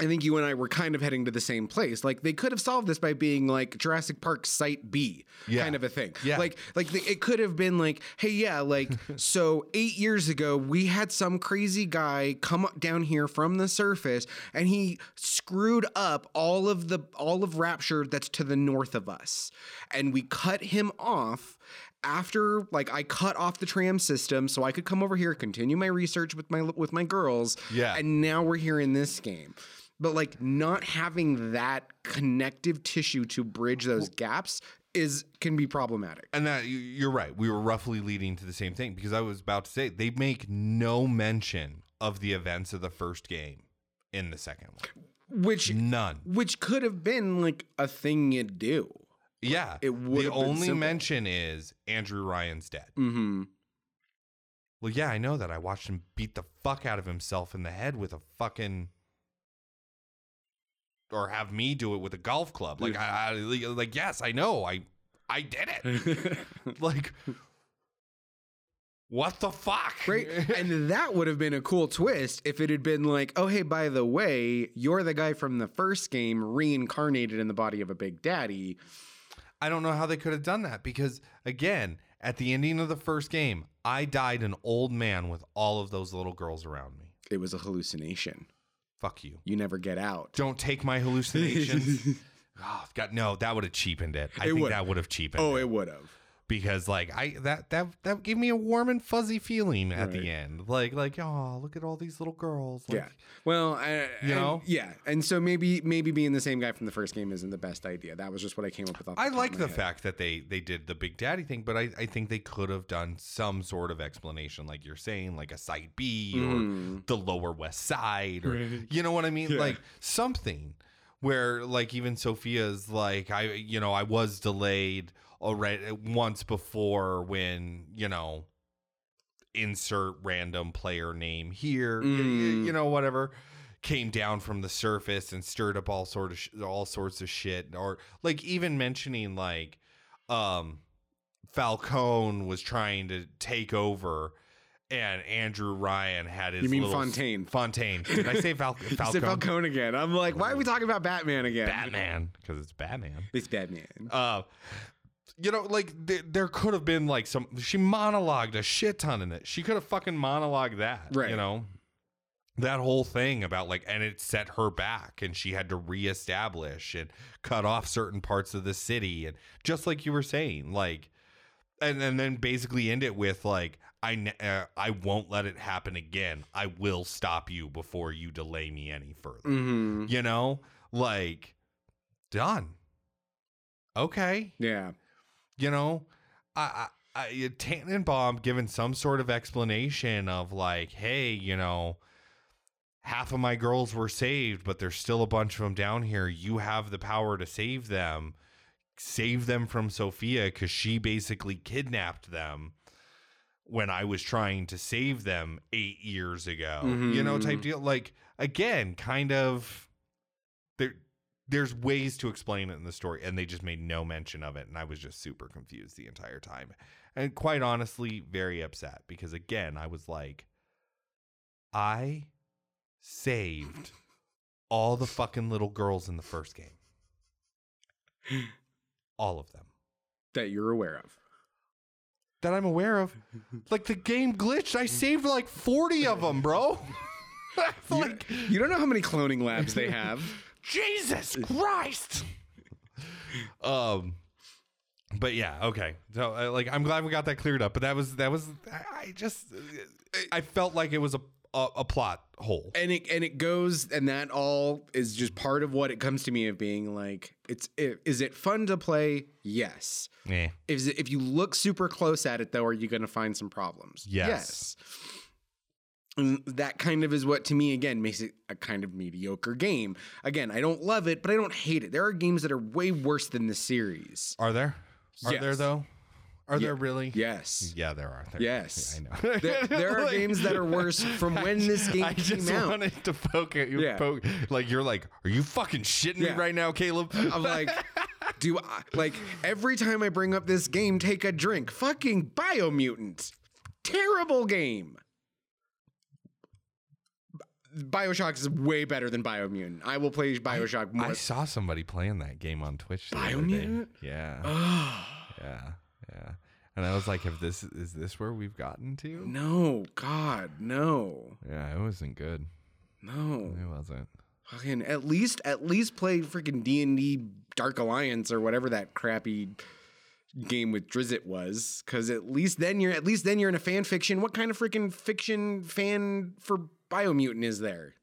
I think you and I were kind of heading to the same place. Like they could have solved this by being like Jurassic Park Site B, Yeah. kind of a thing. Yeah. Like like the, it could have been like, hey, yeah, like (laughs) so eight years ago we had some crazy guy come up down here from the surface and he screwed up all of the all of Rapture that's to the north of us, and we cut him off after like I cut off the tram system so I could come over here continue my research with my with my girls Yeah. and now we're here in this game but like not having that connective tissue to bridge those gaps is can be problematic And that you- you're right. We were roughly leading to the same thing because I was about to say they make no mention of the events of the first game in the second one. which None. which could have been like a thing you do Yeah. It would The only simple. mention is Andrew Ryan's dead. mm-hmm Well, yeah, I know that. I watched him beat the fuck out of himself in the head with a fucking or have me do it with a golf club. Like I, I like yes, I know. I I did it. (laughs) like what the fuck? Right. and that would have been a cool twist if it had been like, oh, hey, by the way, you're the guy from the first game reincarnated in the body of a big daddy. I don't know how they could have done that because again, at the ending of the first game, I died an old man with all of those little girls around me. It was a hallucination. Fuck you. You never get out. Don't take my hallucinations. (laughs) oh, God, no, that would have cheapened it. I It think would. that would have cheapened it. Oh, it. it would have. Because like I that that that gave me a warm and fuzzy feeling at Right. the end. Like like oh look at all these little girls. Like, yeah. Well, I, You know? yeah. And so maybe maybe being the same guy from the first game isn't the best idea. That was just what I came up with. I like the head. fact that they they did the Big Daddy thing, but I, I think they could have done some sort of explanation, like you're saying, like a side B Mm. or the Lower West Side, or Right. you know what I mean, Yeah. like something where like even Sofia's like I you know I was delayed already once before when you know insert random player name here, Mm. you know whatever came down from the surface and stirred up all sort of sh- all sorts of shit or like even mentioning like um Falcone was trying to take over and Andrew Ryan had his You mean Fontaine. Fontaine. Did I say Fal- (laughs) You said Falcone? Falcone again. I'm like, why are we talking about Batman again? Batman because it's Batman. It's Batman. Uh you know, like th- there could have been like some. She monologued a shit ton in it. She could have fucking monologued that, Right. You know, that whole thing about like, and it set her back, and she had to reestablish and cut off certain parts of the city, and just like you were saying, like and and then basically end it with like I ne- uh, I won't let it happen again. I will stop you before you delay me any further. Mm-hmm. You know, like done. Okay, Yeah. You know, I, I, I Tenenbaum given some sort of explanation of like, hey, you know, half of my girls were saved, but there's still a bunch of them down here. You have the power to save them. Save them from Sofia because she basically kidnapped them when I was trying to save them eight years ago. You know, type Mhm. deal. Like again, kind of there's ways to explain it in the story and they just made no mention of it and i was just super confused the entire time. And quite honestly very upset because again i was like i saved all the fucking little girls in the first game. All of them. That you're aware of. that i'm aware of. (laughs) Like the game glitched. I saved like 40 of them bro. (laughs) Like You don't know how many cloning labs they have. Jesus Christ. um, but yeah, okay. So uh, like, I'm glad we got that cleared up. But that was that was I I just I felt like it was a a, a plot hole. and it and it goes and that all is just part of what it comes to me of being like it's it, is it fun to play yes Yeah. is it, if you look super close at it though are you going to find some problems Yes. Yes. And that kind of is what to me again makes it a kind of mediocre game again i don't love it but i don't hate it there are games that are way worse than the series Are there? Are there though? Are Yeah. there really? yes Yeah, there are. There, Yes. I know. there, there (laughs) are Like- games that are worse from when this game I came just out wanted to poke at you. Yeah. Poke, like you're like, are you fucking shitting Yeah. me right now, Kalab? I'm like, do I like every time I bring up this game, take a drink? Fucking Biomutant. Terrible game. Bioshock is way better than Biomutant. I will play Bioshock more. I saw somebody playing that game on Twitch. Biomutant? Yeah. Ah. Yeah, yeah. And I was like, "If this is this where we've gotten to?" no, God, no, Yeah, it wasn't good. no. It wasn't. Fucking at least, at least play freaking D and D Dark Alliance or whatever that crappy game with Drizzt was. Because at least then you're, at least then you're in a fan fiction. What kind of freaking fiction fan for Biomutant is there?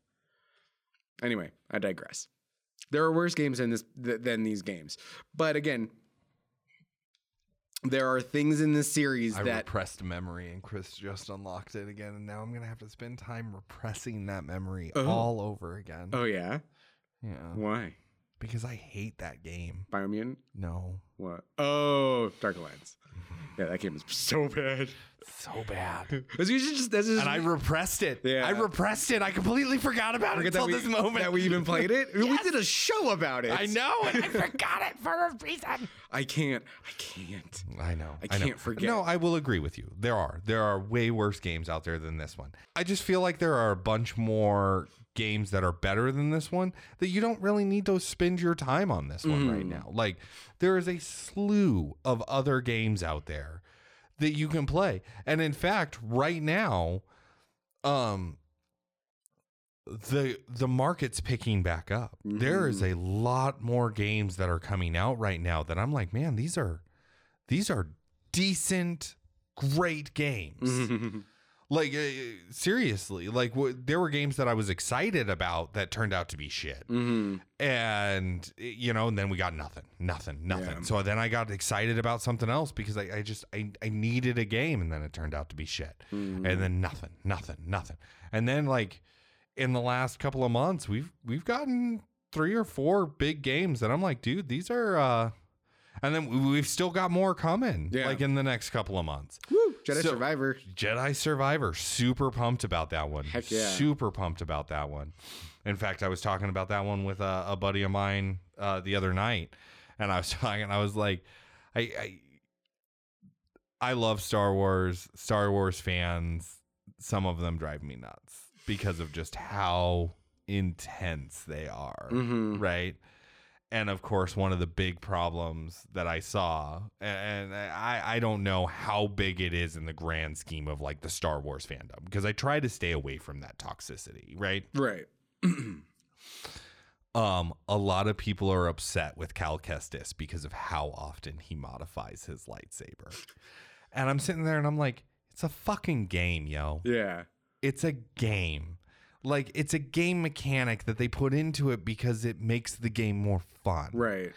Anyway, I digress. There are worse games than this th- than these games, but again, there are things in this series I that repressed memory, and Chris just unlocked it again, and now I'm gonna have to spend time repressing that memory Oh. all over again. oh yeah, Yeah, why because I hate that game. Biomutant? No, What? Oh, Dark Alliance. Yeah, that game is so bad. so bad. (laughs) You just that's just and I repressed it. Yeah. I repressed it. I completely forgot about it until we, this moment. that we even played it. We did a show about it. I know, and I forgot it for a reason. I can't. I can't. I know. I know. can't forget. No, I will agree with you. There are. There are way worse games out there than this one. I just feel like there are a bunch more games that are better than this one that you don't really need to spend your time on this one right now. Like there is a slew of other games out there that you can play. And in fact, right now um the the market's picking back up. There is a lot more games that are coming out right now that I'm like, man, these are these are decent, great games. (laughs) Like uh, seriously, like w- there were games that I was excited about that turned out to be shit, hmm and you know, and then we got nothing, nothing, nothing. Yeah. So then I got excited about something else because I, I just I, I needed a game, and then it turned out to be shit, Mm-hmm. and then nothing, nothing, nothing, and then like in the last couple of months, we've we've gotten three or four big games and I'm like, dude, these are. uh and then we- we've still got more coming, Yeah. like in the next couple of months. Woo! Jedi So- Survivor. Jedi Survivor, super pumped about that one. Heck yeah. Super pumped about that one. In fact, I was talking about that one with a, a buddy of mine uh, the other night, and I was (laughs) talking. I was like, I, I, I love Star Wars. Star Wars fans, some of them drive me nuts because of just how intense they are hmm right? And of course, one of the big problems that I saw, and I, I don't know how big it is in the grand scheme of like the Star Wars fandom, because I try to stay away from that toxicity, right? Right. (clears throat) um, a lot of people are upset with Cal Kestis because of how often he modifies his lightsaber. And I'm sitting there and I'm like, it's a fucking game, yo. Yeah. It's a game. Like it's a game mechanic that they put into it because it makes the game more fun. Right.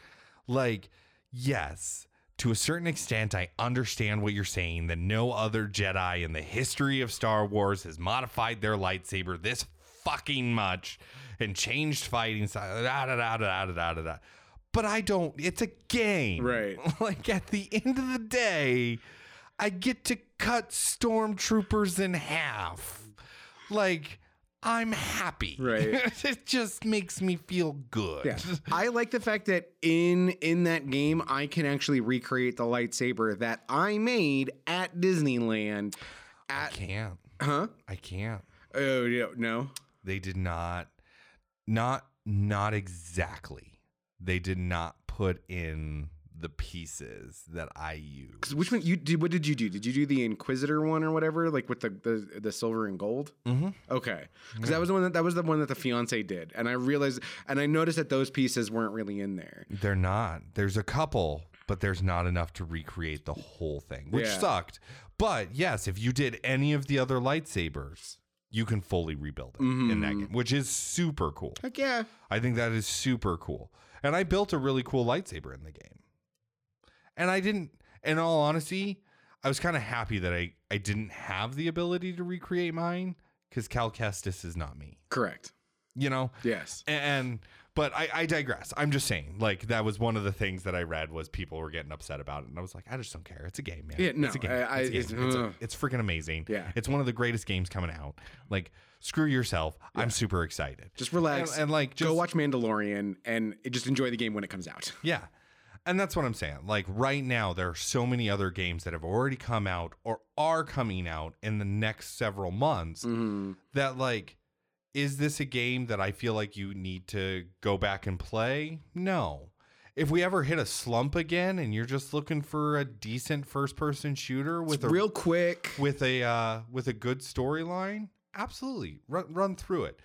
Like, yes, to a certain extent, I understand what you're saying that no other Jedi in the history of Star Wars has modified their lightsaber this fucking much and changed fighting style. Da, da, da, da, da, da, da, da. But I don't, it's a game. Right. (laughs) Like, at the end of the day, I get to cut stormtroopers in half. Like, I'm happy. Right. (laughs) it just makes me feel good. Yeah. (laughs) I like the fact that in in that game I can actually recreate the lightsaber that I made at Disneyland. I can't. huh? I can't. Oh yeah, no. They did not not not exactly. They did not put in the pieces that I use. which one you did? What did you do? Did you do the Inquisitor one or whatever, like with the the, the silver and gold? Mhm. Okay, because that was the one that that was the one that the fiance did, and I realized and I noticed that those pieces weren't really in there. They're not. There's a couple, but there's not enough to recreate the whole thing, which Yeah. sucked. But yes, if you did any of the other lightsabers, you can fully rebuild it in that Mhm. game, which is super cool. Heck yeah, I think that is super cool. And I built a really cool lightsaber in the game. And I didn't, in all honesty, I was kind of happy that I, I didn't have the ability to recreate mine because Cal Kestis is not me, correct. you know? Yes, And, but I, I digress. I'm just saying, like, that was one of the things that I read was people were getting upset about it. And I was like, I just don't care. It's a game, man. Yeah, no, it's a game. I- it's, a game. it's- It's, a- it's freaking amazing. Yeah. It's one of the greatest games coming out. Like, screw yourself. I'm super excited. just relax And, and like, just, go watch Mandalorian and just enjoy the game when it comes out. Yeah. And that's what I'm saying. Like right now, there are so many other games that have already come out or are coming out in the next several months Mm-hmm. that, like, is this a game that I feel like you need to go back and play? No. If we ever hit a slump again and you're just looking for a decent first person shooter with a Real quick, with a uh, with a good storyline, absolutely run run through it.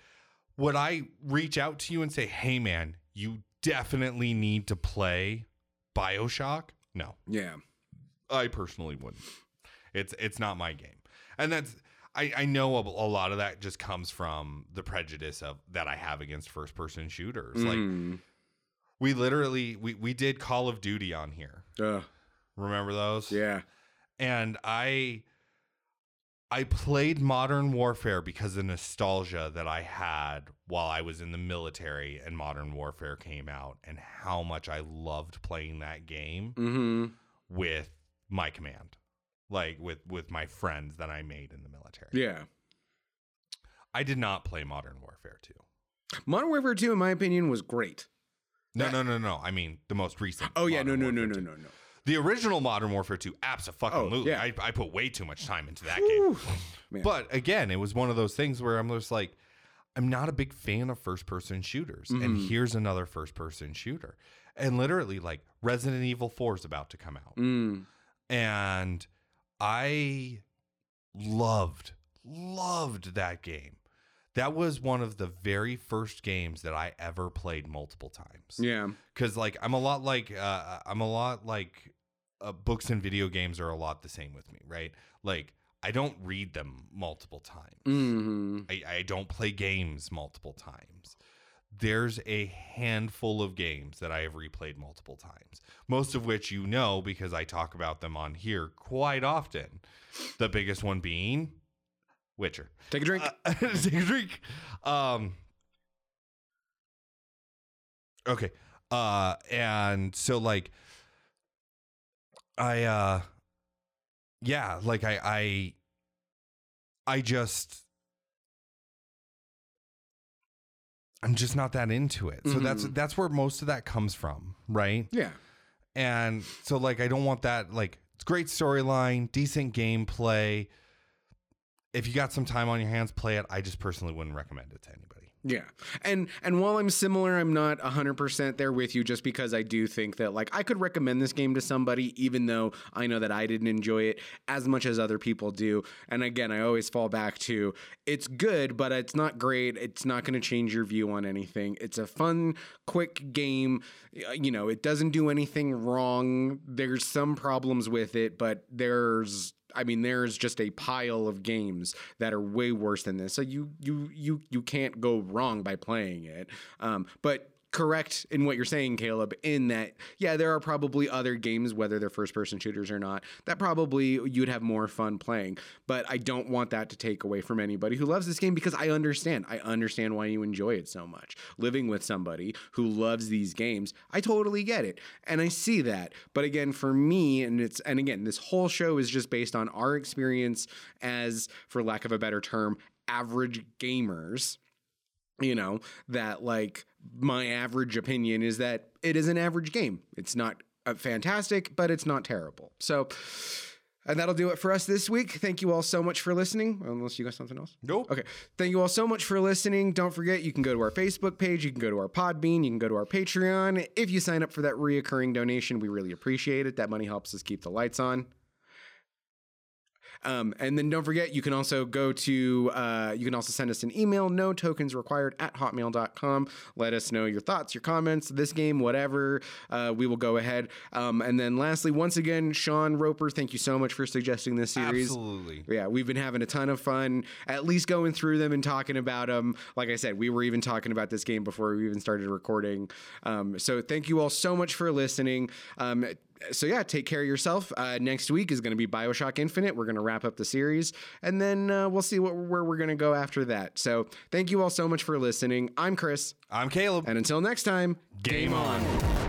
Would I reach out to you and say, "Hey, man, you definitely need to play Bioshock"? No, yeah, I personally wouldn't. It's it's not my game, and that's I I know a, a lot of that just comes from the prejudice of that I have against first person shooters. Like Mhm. we literally we we did Call of Duty on here. Ugh, Remember those? yeah, and I I played Modern Warfare because of nostalgia that I had while I was in the military and Modern Warfare came out and how much I loved playing that game mm-hmm. with my command. Like with with my friends that I made in the military. yeah. I did not play Modern Warfare 2. Modern Warfare Two, in my opinion, was great. No, That- no, no, no. I mean the most recent. Oh yeah, no, Modern no, no, Warfare no, 2. no, no. The original Modern Warfare 2, absolutely. yeah. I, I put way too much time into that game. Whew. Man. But again, it was one of those things where I'm just like, I'm not a big fan of first person shooters. And Mhm. here's another first person shooter. And literally, like, Resident Evil 4 is about to come out. Mm. And I loved, loved that game. That was one of the very first games that I ever played multiple times Yeah. because like i'm a lot like uh, i'm a lot like uh, books and video games are a lot the same with me right like i don't read them multiple times hmm I, I don't play games multiple times there's a handful of games that i have replayed multiple times most of which you know because i talk about them on here quite often the biggest one being witcher Take a drink. uh, (laughs) take a drink. Um. Okay. Uh, and so like, I uh, yeah, like I I, I just. I'm just not that into it. So that's Mhm. that's where most of that comes from, right? yeah. And so like I don't want that like it's great storyline, decent gameplay. If you got some time on your hands, play it. I just personally wouldn't recommend it to anybody. Yeah. And and while I'm similar, I'm not 100% there with you just because I do think that like I could recommend this game to somebody even though I know that I didn't enjoy it as much as other people do. And again, I always fall back to it's good, but it's not great. It's not going to change your view on anything. It's a fun, quick game. You know, it doesn't do anything wrong. There's some problems with it, but there's I mean, there's just a pile of games that are way worse than this. So you you you you can't go wrong by playing it. Um, but correct in what you're saying, Kalab, in that, yeah, there are probably other games, whether they're first person shooters or not, that probably you'd have more fun playing. But I don't want that to take away from anybody who loves this game because I understand. I understand why you enjoy it so much. Living with somebody who loves these games, I totally get it. And I see that. But again, for me, and it's, and again, this whole show is just based on our experience as, for lack of a better term, average gamers you know that like my average opinion is that it is an average game it's not uh, fantastic but it's not terrible so and that'll do it for us this week. Thank you all so much for listening. Unless you got something else? Nope. Okay. Thank you all so much for listening. Don't forget, you can go to our Facebook page, you can go to our Podbean, you can go to our Patreon. If you sign up for that reoccurring donation, we really appreciate it. That money helps us keep the lights on. Um, and then don't forget, you can also go to, uh, you can also send us an email, no tokens required at hotmail.com. Let us know your thoughts, your comments, this game, whatever. Uh, we will go ahead. Um, and then lastly, once again, Sean Roper, thank you so much for suggesting this series. Absolutely. Yeah, we've been having a ton of fun, at least going through them and talking about them. Like I said, we were even talking about this game before we even started recording. Um, so thank you all so much for listening. So yeah, take care of yourself. Uh, next week is going to be Bioshock Infinite. We're going to wrap up the series, and then uh, we'll see what, where we're going to go after that. So thank you all so much for listening. I'm Chris, I'm Kalab. and until next time, Game on.